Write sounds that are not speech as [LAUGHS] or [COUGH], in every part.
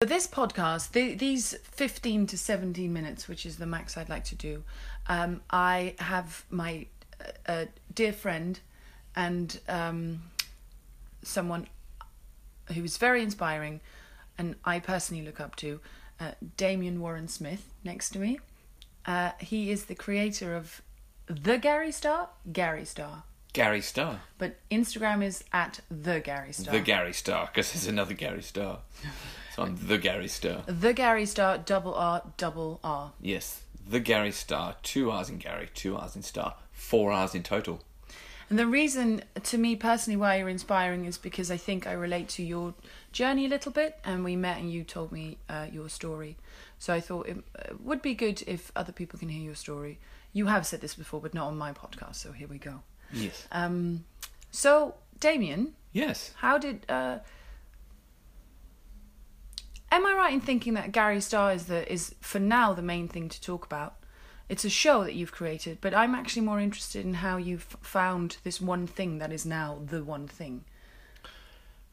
For this podcast, the, these 15 to 17 minutes, which is the max I'd like to do, um, I have my uh, dear friend and um, someone who is very inspiring and I personally look up to, uh, Damien Warren Smith, next to me. Uh, he is the creator of The Gary Starr, Gary Starr. Gary Starr. But Instagram is at The Gary Starr. The Gary Starr, because there's another Gary Star. [LAUGHS] I'm the Gary Starr. The Gary Starr, double R, double R. Yes, the Gary Starr. Two R's in Gary, two R's in Starr, four R's in total. And the reason, to me personally, why you're inspiring is because I think I relate to your journey a little bit, and we met and you told me uh, your story. So I thought it uh, would be good if other people can hear your story. You have said this before, but not on my podcast, so here we go. Yes. Um, so, Damien, Yes. how did. Uh, am I right in thinking that Gary Starr is, the, is, for now, the main thing to talk about? It's a show that you've created, but I'm actually more interested in how you've found this one thing that is now the one thing.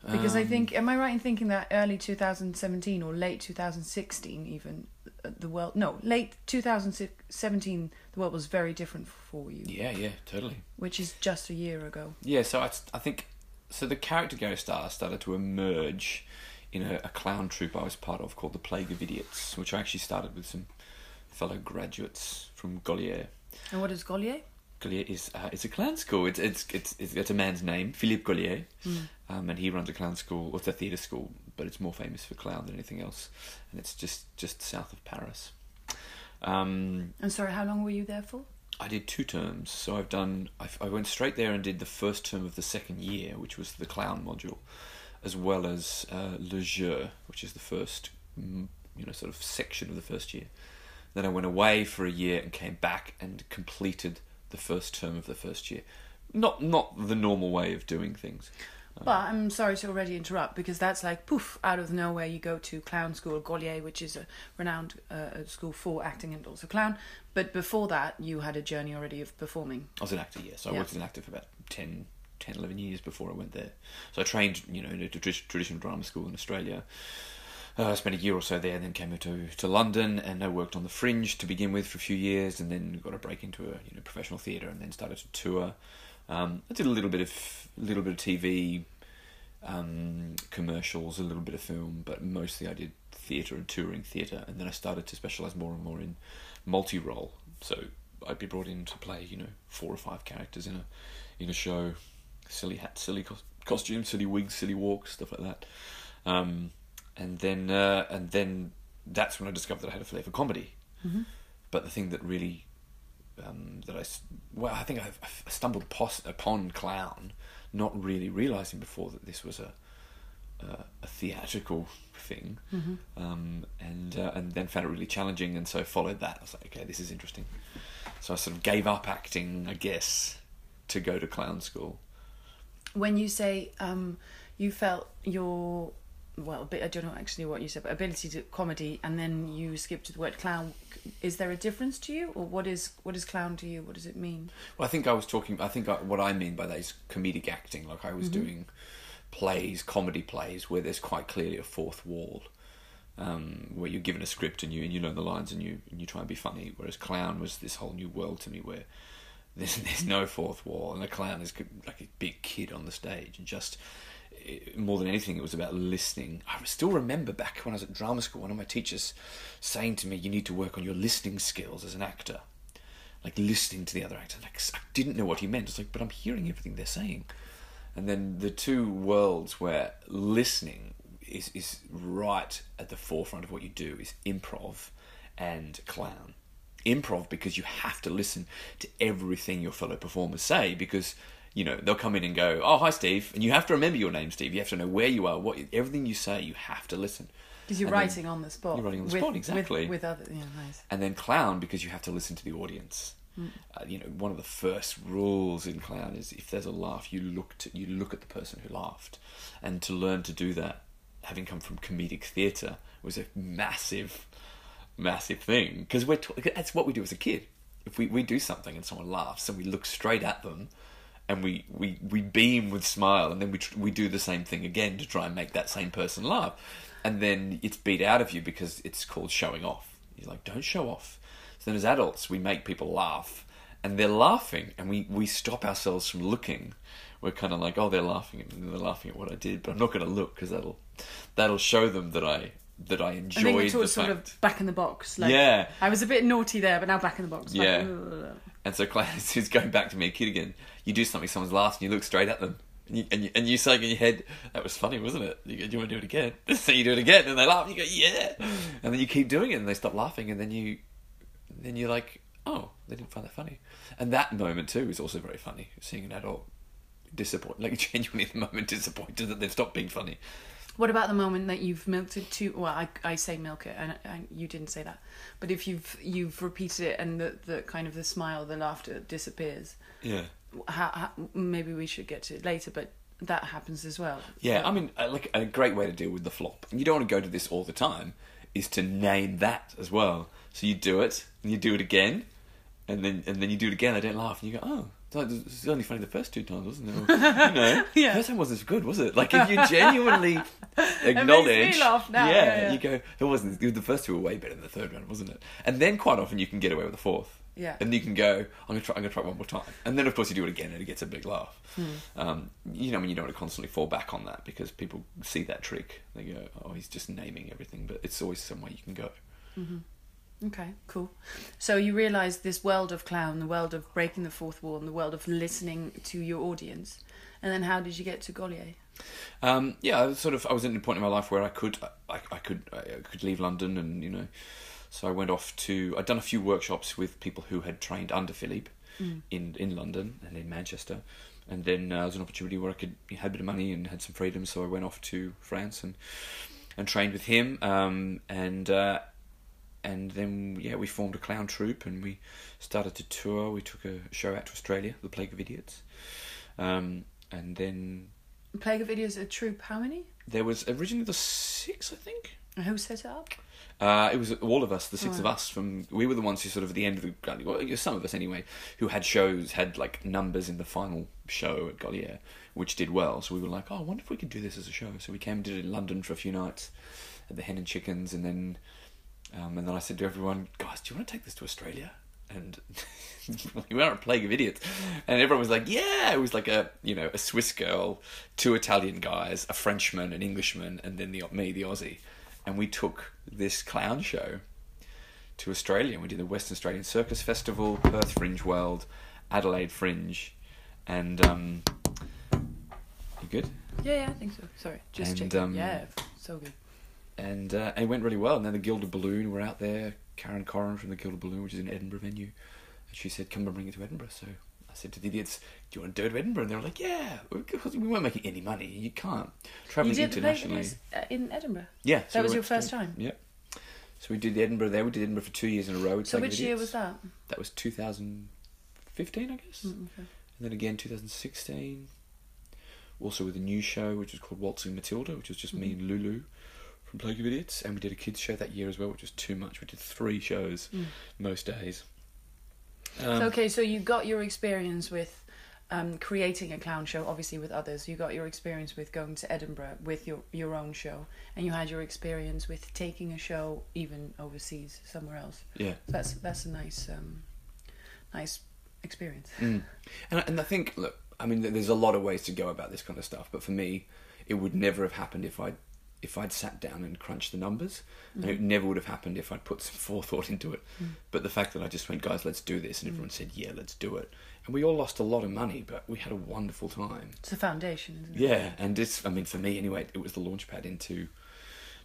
Because I Um, think, am I right in thinking that early 2017 or late 2016, even uh, the world, no, late 2017, the world was very different for you, Yeah, yeah, totally. which is just a year ago. Yeah, so I, I think so. The character Gary Starr started to emerge in a, a clown troupe I was part of called the Plague of Idiots, which I actually started with some fellow graduates from Gaulier. And what is Gaulier? Gaulier is uh, it's a clown school. It's it's it's it's, a man's name, Philippe Gaulier, um, and he runs a clown school. Well, it's a theatre school, but it's more famous for clown than anything else, and it's just just south of Paris. Um, And sorry, how long were you there for? I did two terms, so I've done. I, I went straight there and did the first term of the second year, which was the clown module, as well as uh, le jeu, which is the first, mm, you know, sort of section of the first year. Then I went away for a year and came back and completed the first term of the first year. Not not the normal way of doing things. But I'm sorry to already interrupt because that's like poof out of nowhere. You go to clown school Gaulier, which is a renowned uh, school for acting and also clown. But before that, you had a journey already of performing. I was an actor, yeah. So I Yeah. worked as an actor for about 10, 10, 11 years before I went there. So I trained, you know, in a tradi- traditional drama school in Australia. Uh, I spent a year or so there, and then came to to London, and I worked on the Fringe to begin with for a few years, and then got a break into a you know professional theatre, and then started to tour. Um, I did a little bit of little bit of TV, um, commercials, a little bit of film, but mostly I did theatre and touring theatre, and then I started to specialise more and more in multi role. So I'd be brought in to play, you know, four or five characters in a in a show, silly hats, silly cos- costumes, silly wigs, silly walks, stuff like that. Um, and then uh, and then that's when I discovered that I had a flair for comedy. But the thing that really um, that I well, I think I, I stumbled pos- upon clown, not really realizing before that this was a a, a theatrical thing, um, and uh, and then found it really challenging, and so followed that. I was like, okay, this is interesting. So I sort of gave up acting, I guess, to go to clown school. When you say um, you felt your well, a bit, I don't know actually what you said, but ability to comedy, and then you skipped to the word clown. Is there a difference to you, or what is what is clown to you? What does it mean? Well, I think I was talking. I think I, what I mean by that is comedic acting. Like I was doing plays, comedy plays, where there's quite clearly a fourth wall, um, where you're given a script and you and you learn the lines and you and you try and be funny. Whereas clown was this whole new world to me, where there's there's no fourth wall, and the clown is like a big kid on the stage, and just it- more than anything, it was about listening. I still remember back when I was at drama school, one of my teachers saying to me, "You need to work on your listening skills as an actor." like listening to the other actor. Like I didn't know what he meant. It's like, but I'm hearing everything they're saying. And then the two worlds where listening is is right at the forefront of what you do is improv and clown. Improv because you have to listen to everything your fellow performers say because you know they'll come in and go, "Oh, hi, Steve," and you have to remember your name, Steve. You have to know where you are, what everything you say. You have to listen. Because you're And writing on the spot. You're writing on the with, spot, exactly. With, with other, yeah, nice. and then clown because you have to listen to the audience. Uh, you know, one of the first rules in clown is if there's a laugh, you look to, you look at the person who laughed, and to learn to do that, having come from comedic theatre, was a massive, massive thing because we're t- that's what we do as a kid. If we, we do something and someone laughs and we look straight at them, and we, we, we beam with smile, and then we tr- we do the same thing again to try and make that same person laugh. and then it's beat out of you because it's called showing off. You're like, don't show off. So then, as adults, we make people laugh, and they're laughing, and we we stop ourselves from looking. We're kind of like, oh, they're laughing, and they're laughing at what I did, but I'm not going to look because that'll that'll show them that I that I enjoyed. I think it's all sort fact. of back in the box. Like, Yeah. I was a bit naughty there, but now back in the box. Yeah. And so Clarence [LAUGHS] is going back to me a kid again. You do something, someone's laughing, you look straight at them. And you, and you, and you say in your head, that was funny, wasn't it? You go, do you want to do it again? [LAUGHS] so you do it again, and they laugh, and you go, yeah! And then you keep doing it, and they stop laughing, and then you, then you're like, oh, they didn't find that funny. And that moment, too, is also very funny, seeing an adult disappointed, like [LAUGHS] genuinely at the moment disappointed that they've stopped being funny. What about the moment that you've milked it too? Well, I, I say milk it, and, and you didn't say that. But if you've you've repeated it, and the, the kind of the smile, the laughter disappears, Yeah. how, how, maybe we should get to it later. But that happens as well. Yeah, I mean, uh, like a great way to deal with the flop, and you don't want to go to this all the time, is to name that as well. So you do it, and you do it again, and then and then you do it again. They don't laugh, and you go, "Oh, like- it's only funny the first two times, wasn't it?" Or, [LAUGHS] you know, [LAUGHS] Yeah. first time wasn't as good, was it? Like if you genuinely [LAUGHS] acknowledge, laugh now, yeah, yeah, yeah. you go, "It wasn't." The first two were way better than the third one, wasn't it? And then quite often you can get away with the fourth. Yeah. And you can go, I'm gonna try. I'm gonna try one more time, and then of course you do it again, and it gets a big laugh. Hmm. Um, you know, I mean, you don't want to constantly fall back on that because people see that trick. They go, "Oh, he's just naming everything," but it's always some way you can go. Okay, cool. So you realise this world of clown, the world of breaking the fourth wall, and the world of listening to your audience. And then how did you get to Gaulier? Um, yeah, I was sort of. I was at a point in my life where I could, I, I could, I could leave London, and you know, so I went off to. I'd done a few workshops with people who had trained under Philippe in in London and in Manchester, and then uh, there was an opportunity where I could had a bit of money and had some freedom, so I went off to France and and trained with him, um, and. Uh, and then yeah, we formed a clown troupe and we started to tour. We took a show out to Australia, The Plague of Idiots, um, and then Plague of Idiots, a troupe, how many? there was originally the six, I think. And Who set it up? Uh, it was all of us, the six of us. From we were the ones who sort of at the end of the well, some of us anyway, who had shows, had like numbers in the final show at Gaulier, which did well. So we were like, oh, I wonder if we could do this as a show. So we came and did it in London for a few nights at the Hen and Chickens, and then um, and then I said to everyone, guys, do you want to take this to Australia? And [LAUGHS] we on a plague of idiots, and everyone was like, "Yeah!" It was like a you know a Swiss girl, two Italian guys, a Frenchman, an Englishman, and then the me, the Aussie, and we took this clown show to Australia. We did the Western Australian Circus Festival, Perth Fringe World, Adelaide Fringe, and um, you good? Yeah, yeah, I think so. Sorry, just And, checking. um, yeah, so good. And uh, and it went really well. And then the Gilded Balloon were out there. Karen Koren from the Gilded Balloon, which is an Edinburgh venue, and she said, "Come and bring it to Edinburgh." So I said to the idiots, "Do you want to do it to Edinburgh?" And they were like, "Yeah." Because we weren't making any money. You can't traveling internationally. Uh, in Edinburgh. Yeah, so That we was your went to first time? Yeah. So we did Edinburgh there. We did Edinburgh for two years in a row. So which year was that? That was 2015, I guess. Mm, okay. And then again 2016. Also with a new show which was called Waltzing Matilda, which was just me Mm-hmm. and Lulu from Plague of Idiots. And we did a kids show that year as well, which was too much. We did three shows Mm. most days. Um, So, okay, so you got your experience with um, creating a clown show, obviously with others. You got your experience with going to Edinburgh with your your own show, and you had your experience with taking a show even overseas somewhere else. Yeah. That's that's a nice um, nice experience. Mm. And, and I think, look, I mean, there's a lot of ways to go about this kind of stuff, but for me, it would never have happened if I'd if I'd sat down and crunched the numbers, and it never would have happened if I'd put some [LAUGHS] forethought into it. Hmm. But the fact that I just went, guys, let's do this, and hmm. everyone said, yeah, let's do it, and we all lost a lot of money, but we had a wonderful time. It's a foundation, isn't it? Yeah, and it's, I mean, for me anyway, it was the launchpad into.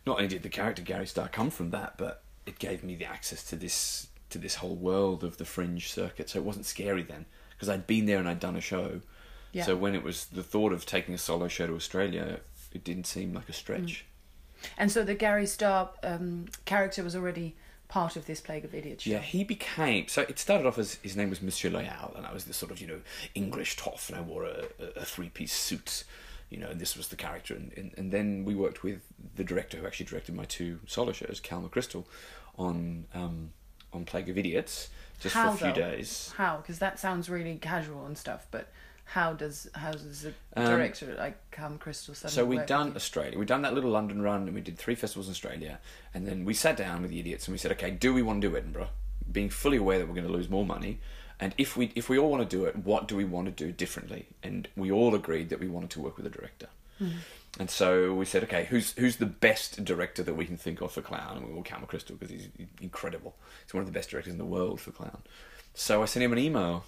Not only did the character Gary Starr come from that, but it gave me the access to this to this whole world of the fringe circuit. So it wasn't scary then because I'd been there and I'd done a show. Yeah. So when it was the thought of taking a solo show to Australia, it didn't seem like a stretch. And so the Gary Starr um, character was already part of this Plague of Idiots. Yeah, he became. So it started off as his name was Monsieur Loyal, and I was this sort of you know English toff, and I wore a, a, a three piece suit, you know, and this was the character. And, and and then we worked with the director who actually directed my two solo shows, Cal McChrystal, on um, on Plague of Idiots, just How, for a few though? days. How? Because that sounds really casual and stuff, but how does how does a Um, director like Cal McChrystal So we'd done Australia. We'd done that little London run, and we did three festivals in Australia. And then we sat down with the idiots, and we said, "Okay, do we want to do Edinburgh?" Being fully aware that we're going to lose more money, and if we if we all want to do it, what do we want to do differently? And we all agreed that we wanted to work with a director. And so we said, okay, who's who's the best director that we can think of for clown? And we will Cal McChrystal because he's incredible. He's one of the best directors in the world for clown. So I sent him an email.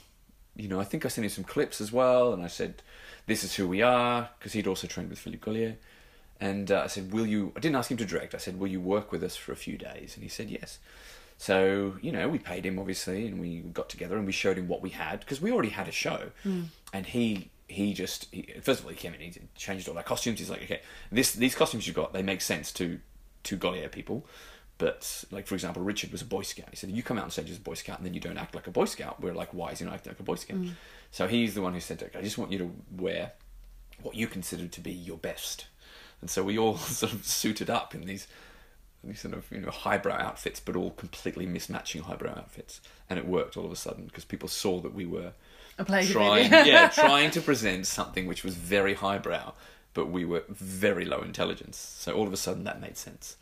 You know, I think I sent him some clips as well, and I said, "This is who we are," because he'd also trained with Philippe Gaulier. And uh, I said, "Will you?" I didn't ask him to direct. I said, "Will you work with us for a few days?" And he said, "Yes." So you know, we paid him obviously, and we got together and we showed him what we had because we already had a show, and he he just he, first of all he came in, he changed all our costumes. He's like, okay, this these costumes you've got they make sense to to Gaulier people, but like for example, Richard was a Boy Scout. He said, you come out on stage as a Boy Scout and then you don't act like a Boy Scout. We're like, why is he not acting like a Boy Scout? Mm. So he's the one who said, I just want you to wear what you consider to be your best. And so we all [LAUGHS] sort of suited up in these these sort of you know highbrow outfits, but all completely mismatching highbrow outfits, and it worked all of a sudden because people saw that we were A play trying, [LAUGHS] yeah, trying to present something which was very highbrow, but we were very low intelligence. So all of a sudden that made sense.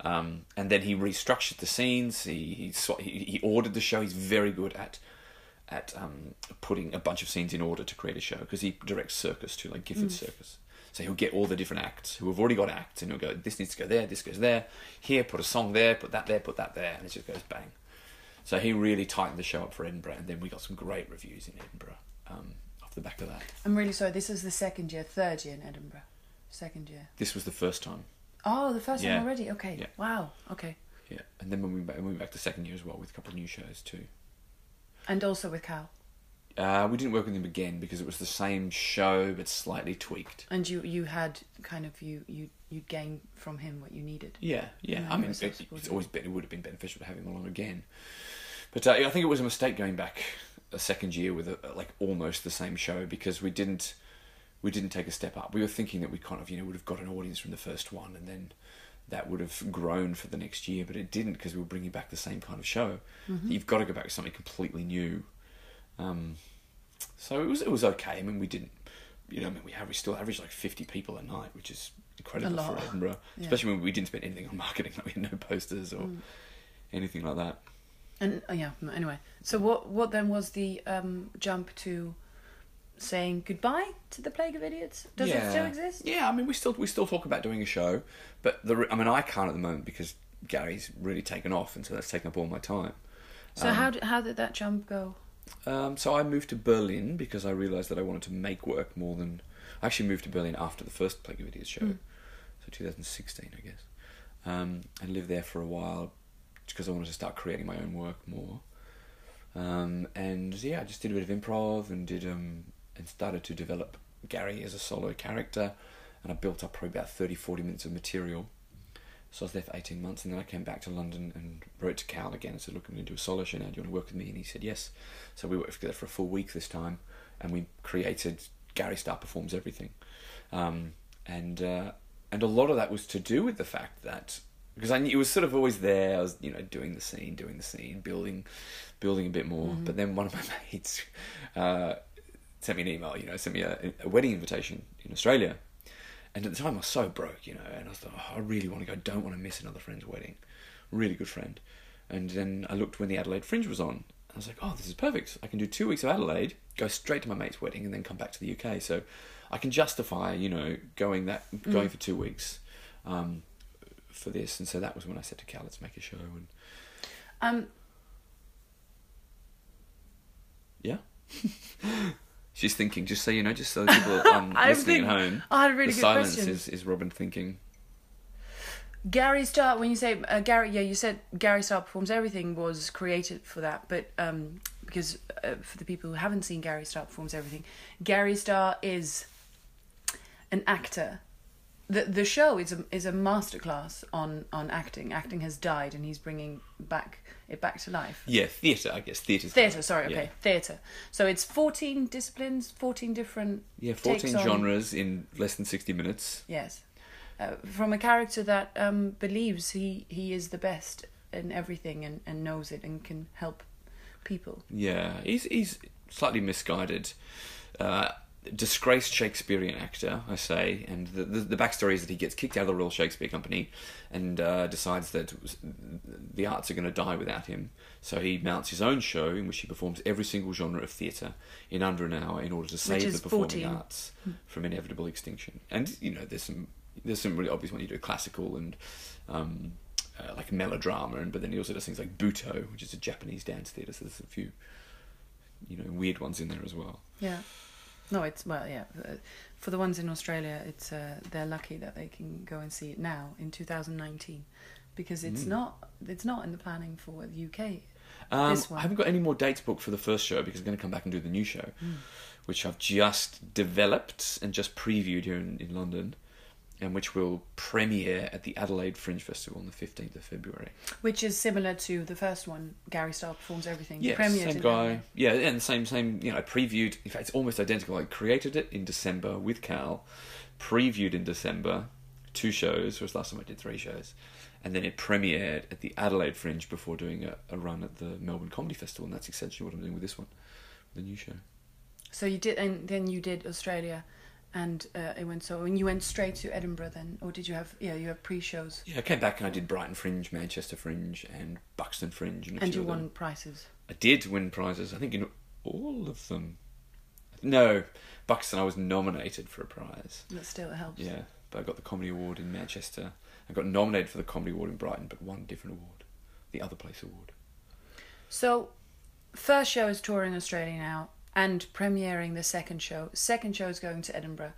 Um, and then he restructured the scenes. He he, he ordered the show. He's very good at at um, putting a bunch of scenes in order to create a show because he directs circus too, like Giffords Circus. So he'll get all the different acts who have already got acts, and he'll go, "This needs to go there. This goes there. Here, put a song there. Put that there. Put that there." And it just goes bang. So he really tightened the show up for Edinburgh, and then we got some great reviews in Edinburgh um, off the back of that. I'm really sorry. This is the second year, third year in Edinburgh. Second year. This was the first time, Oh, the first Yeah. time already. Okay. Yeah. Wow. Okay. yeah. And then when we went we went back the second year as well with a couple of new shows too. And also with Cal. Uh, we didn't work with him again because it was the same show but slightly tweaked. And you you had kind of you you you gained from him what you needed. Yeah, yeah. Yeah, I mean, it, it's always been it would have been beneficial to have him along again. But uh, I think it was a mistake going back a second year with a, like almost the same show because we didn't we didn't take a step up. We were thinking that we kind of you know would have got an audience from the first one and then that would have grown for the next year, but it didn't because we were bringing back the same kind of show. You've got to go back to something completely new. Um, so it was it was okay. I mean, we didn't, you know, I mean, we have we still averaged like fifty people a night, which is incredible for Edinburgh, Yeah. especially when we didn't spend anything on marketing. Like [LAUGHS] we had no posters or Mm. anything like that. And uh, yeah. Anyway, so what what then was the um, jump to saying goodbye to the Plague of Idiots? Does it still exist? Yeah, I mean, we still we still talk about doing a show, but the I mean, I can't at the moment because Gary's really taken off, and so that's taken up all my time. So Um, how did how did that jump go? Um, so I moved to Berlin because I realised that I wanted to make work more than. I actually moved to Berlin after the first Plague of Idiots show, Mm. so 2016, I guess, um, and lived there for a while because I wanted to start creating my own work more. Um, and yeah, I just did a bit of improv and did um, and started to develop Gary as a solo character, and I built up probably about 30, 40 minutes of material. So I was there for 18 months, and then I came back to London and wrote to Cal again and said, Look, I'm going to do a solo show now. Do you want to work with me? And he said, Yes. So we worked together for a full week this time, and we created Gary Starr Performs Everything. Um, and, uh, and a lot of that was to do with the fact that, because I knew it was sort of always there, I was, you know, doing the scene, doing the scene, building, building a bit more. But then one of my [LAUGHS] mates uh, sent me an email, you know, sent me a, a wedding invitation in Australia. And at the time, I was so broke, you know, and I was like, oh, I really want to go. Don't want to miss another friend's wedding. Really good friend. And then I looked when the Adelaide Fringe was on. I was like, oh, this is perfect. I can do two weeks of Adelaide, go straight to my mate's wedding, and then come back to the UK. So I can justify, you know, going that going for two weeks um, for this. And so that was when I said to Cal, let's make a show. And Um, yeah. [LAUGHS] She's thinking, just so you know, just so [LAUGHS] people um, listening at home, I had a really the good silence question. is, is Robin thinking. Gary Starr, when you say uh, Gary, yeah, you said Gary Starr performs everything was created for that, but um, because uh, for the people who haven't seen Gary Starr performs everything, Gary Starr is an actor. The The show is a is a masterclass on on acting. Acting has died, and he's bringing back it back to life. Yeah, theatre, I guess. theatre. Theatre, sorry, yeah. okay, theatre. So it's fourteen disciplines, fourteen different Yeah, takes 14 on- genres in less than 60 minutes. Yes, uh, from a character that um, believes he he is the best in everything and, and knows it and can help people. Yeah, he's he's slightly misguided Uh, disgraced Shakespearean actor, I say, and the, the, the backstory is that he gets kicked out of the Royal Shakespeare Company and uh, decides that the arts are going to die without him. So he mounts his own show in which he performs every single genre of theatre in under an hour in order to save the performing 14. arts from inevitable extinction. And you know, there's some there's some really obvious ones you do classical and um, uh, like melodrama, and but then he also does things like butoh, which is a Japanese dance theatre. So there's a few you know weird ones in there as well. Yeah. No, it's well, yeah. Uh, for the ones in Australia, it's uh, they're lucky that they can go and see it now in 2019, because it's mm. not it's not in the planning for the UK. Um, I haven't got any more dates booked for the first show because I'm going to come back and do the new show, mm. which I've just developed and just previewed here in, in London and which will premiere at the Adelaide Fringe Festival on the 15th of February. Which is similar to the first one. Gary Starr performs everything. Yeah, same guy. Yeah, and the same, same, you know, previewed. In fact, it's almost identical. I created it in December with Cal, previewed in December, two shows, was last time I did three shows. And then it premiered at the Adelaide Fringe before doing a, a run at the Melbourne Comedy Festival, and that's essentially what I'm doing with this one, the new show. So you did, and then you did Australia and uh, it went so. And you went straight to Edinburgh then, or did you have? Yeah, you have pre-shows. Yeah, I came back and I did Brighton Fringe, Manchester Fringe, and Buxton Fringe, and, and you won prizes. I did win prizes. I think in all of them. No, Buxton. I was nominated for a prize. That still it helps. Yeah, but I got the comedy award in Manchester. I got nominated for the comedy award in Brighton, but one different award, the Other Place award. So, first show is touring Australia now and premiering the second show. Second show is going to Edinburgh.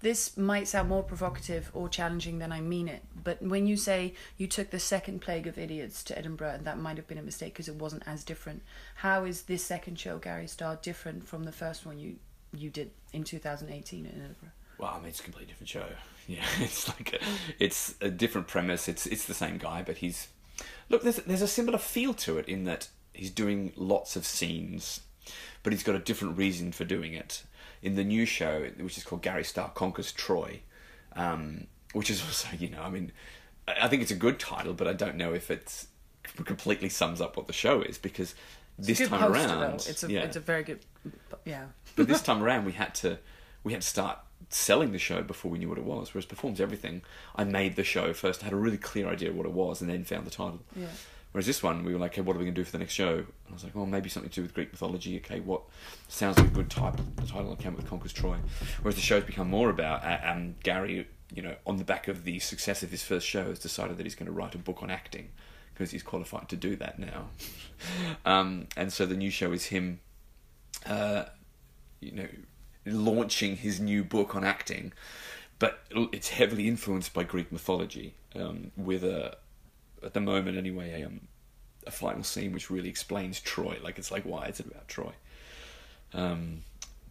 This might sound more provocative or challenging than I mean it, but when you say you took the second Plague of Idiots to Edinburgh, and that might have been a mistake because it wasn't as different. How is this second show, Gary Starr, different from the first one you you did in 2018 in Edinburgh? Well, I mean, it's a completely different show. [LAUGHS] Yeah, it's like a, it's a different premise. It's it's the same guy, but he's look. There's there's a similar feel to it in that he's doing lots of scenes but he's got a different reason for doing it. In the new show, which is called Gary Starr Conquers Troy, um, which is [LAUGHS] also, you know, I mean, I think it's a good title, but I don't know if it completely sums up what the show is because it's this time poster, around, though. it's a yeah. it's a very good, yeah. [LAUGHS] but this time around, we had to we had to start selling the show before we knew what it was. Whereas Performs Everything, I made the show first, I had a really clear idea of what it was, and then found the title. Yeah. Whereas this one, we were like, okay, what are we going to do for the next show? And I was like, well, maybe something to do with Greek mythology. Okay, what sounds like a good type, the title I came up with Conquers Troy. Whereas the show's become more about uh, um, Gary, you know, on the back of the success of his first show, has decided that he's going to write a book on acting because he's qualified to do that now. [LAUGHS] um, and so the new show is him, uh, you know, launching his new book on acting, but it's heavily influenced by Greek mythology um, with a at the moment anyway, a, um, a final scene which really explains Troy. Like it's like why is it about Troy? Um,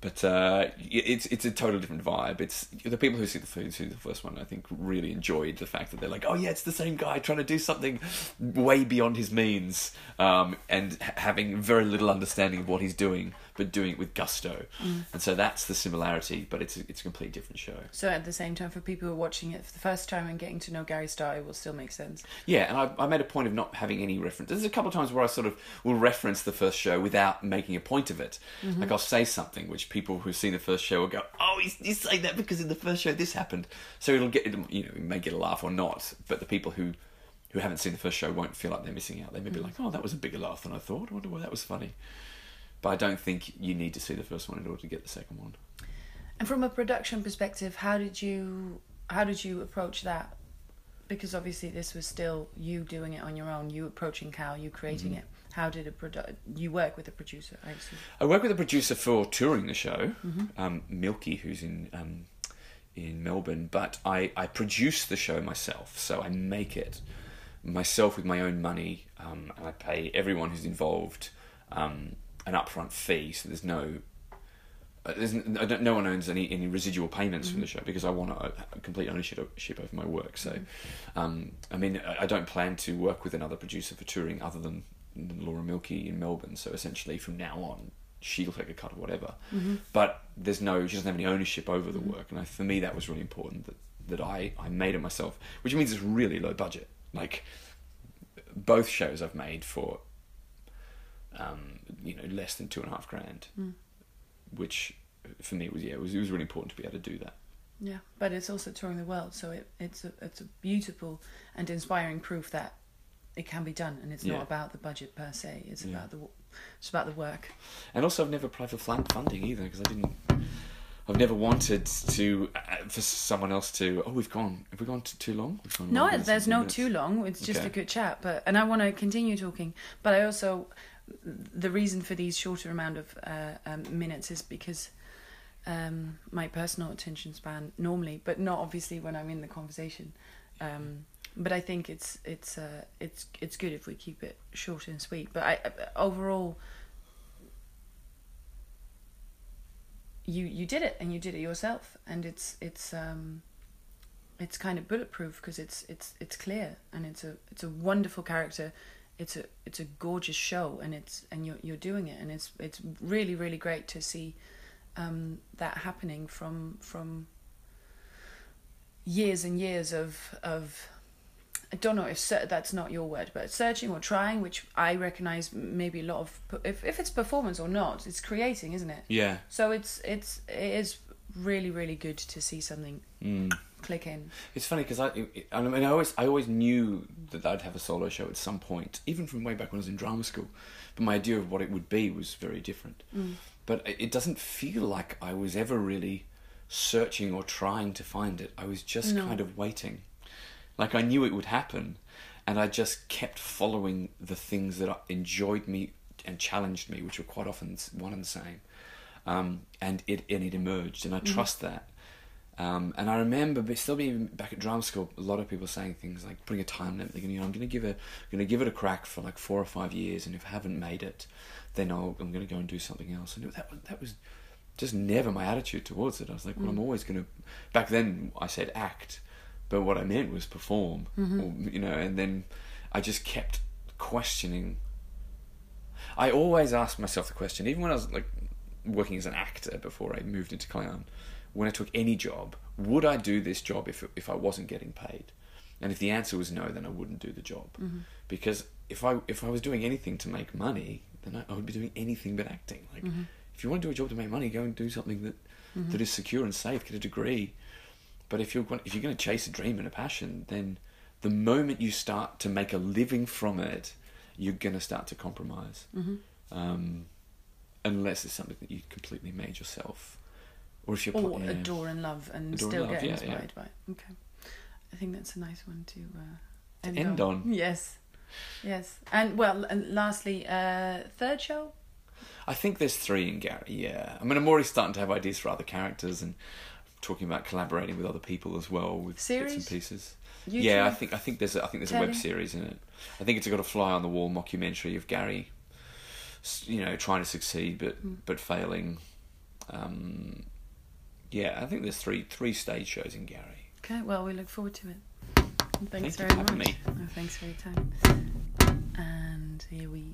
but uh, it's it's a totally different vibe. It's the people who see the who see the first one. I think really enjoyed the fact that they're like, oh yeah, it's the same guy trying to do something way beyond his means, um, and having very little understanding of what he's doing, but doing it with gusto. Mm. And so that's the similarity, but it's a, it's a completely different show. So at the same time, for people who are watching it for the first time and getting to know Gary Starr, it will still make sense. Yeah, and I, I made a point of not having any reference. There's a couple of times where I sort of will reference the first show without making a point of it. Mm-hmm. Like I'll say something which people who've seen the first show will go, "Oh, he's, he's saying that because in the first show this happened." So it'll get you know, it may get a laugh or not, but the people who who haven't seen the first show won't feel like they're missing out. They may be mm. like, "Oh, that was a bigger laugh than I thought. I wonder why that was funny." But I don't think you need to see the first one in order to get the second one. And from a production perspective, how did you how did you approach that? Because obviously this was still you doing it on your own, you approaching Cal, you creating mm-hmm. it how did a produ- you work with a producer? I. I work with a producer for touring the show, mm-hmm. um, Milky, who's in um, in Melbourne. But I I produce the show myself, so I make it myself with my own money, um, and I pay everyone who's involved um, an upfront fee. So there's no uh, there's no one owns any, any residual payments mm-hmm. from the show because I want a, a complete ownership over my work. So, mm-hmm. um, I mean, I don't plan to work with another producer for touring other than Laura Milky in Melbourne. So essentially, from now on, she'll take a cut or whatever. Mm-hmm. But there's no, she doesn't have any ownership over the mm-hmm. work, and I, for me, that was really important that that I I made it myself, which means it's really low budget. Like both shows I've made for, um, you know, less than two and a half grand, mm. which for me, was yeah, it was it was really important to be able to do that. Yeah, but it's also touring the world, so it, it's a it's a beautiful and inspiring proof that it can be done, and it's Yeah. not about the budget per se. It's Yeah. about the it's about the work. And also, I've never applied for funding either because I didn't. I've never wanted to uh, for someone else to. Oh, we've gone. Have we gone too long? No, than there's no minutes. too long. It's just Okay. a good chat. But and I want to continue talking. But I also the reason for these shorter amount of uh, um, minutes is because um, my personal attention span normally, but not obviously when I'm in the conversation. Um, but I think it's it's uh, it's it's good if we keep it short and sweet. But I overall. You you did it and you did it yourself and it's it's um it's kind of bulletproof because it's it's it's clear and it's a it's a wonderful character it's a it's a gorgeous show and it's and you're you're doing it and it's it's really really great to see um that happening from from years and years of of I don't know if ser- that's not your word, but searching or trying, which I recognize maybe a lot of if if it's performance or not, it's creating, isn't it? Yeah. So it's it's it is really really good to see something Mm. Click in. It's funny because I, I mean, I always, I always knew that I'd have a solo show at some point, even from way back when I was in drama school. But my idea of what it would be was very different. Mm. But it doesn't feel like I was ever really searching or trying to find it. I was just No. kind of waiting. Like I knew it would happen, and I just kept following the things that enjoyed me and challenged me, which were quite often one and the same. Um, and it and it emerged, and I trust that. Um, and I remember still being back at drama school, a lot of people saying things like putting a time limit. Thinking, you know, I'm going to give a, going to give it a crack for like four or five years, and if I haven't made it, then I'll, I'm going to go and do something else. And that was, that was just never my attitude towards it. I was like, well, I'm always going to. Back then, I said act, but what I meant was perform. Or, you know, and then I just kept questioning. I always asked myself the question, even when I was like working as an actor before I moved into clown, when I took any job, would I do this job if if I wasn't getting paid? And if the answer was no, then I wouldn't do the job mm-hmm. because if I if I was doing anything to make money, then I, I would be doing anything but acting. Like mm-hmm. if you want to do a job to make money, go and do something that mm-hmm. that is secure and safe. Get a degree. But if you're if you're going to chase a dream and a passion, then the moment you start to make a living from it, you're going to start to compromise. Um, unless it's something that you completely made yourself, or if you're pl- or yeah. adore and love and Adore and still love, get yeah, inspired by. It. Okay, I think that's a nice one to uh, end, end on. Yes, yes, and well, and lastly, uh, third show. I think there's three in Gary. Yeah, I mean, I'm already starting to have ideas for other characters and talking about collaborating with other people as well with bits and pieces. Yeah, I think I think there's a, I think there's a web series in it. I think it's got a fly on the wall mockumentary of Gary, you know, trying to succeed but Hmm. but failing. Um, yeah, I think there's three three stage shows in Gary. Okay, well, we look forward to it. Thanks Thank very much. me. Oh, thanks for your time. And here we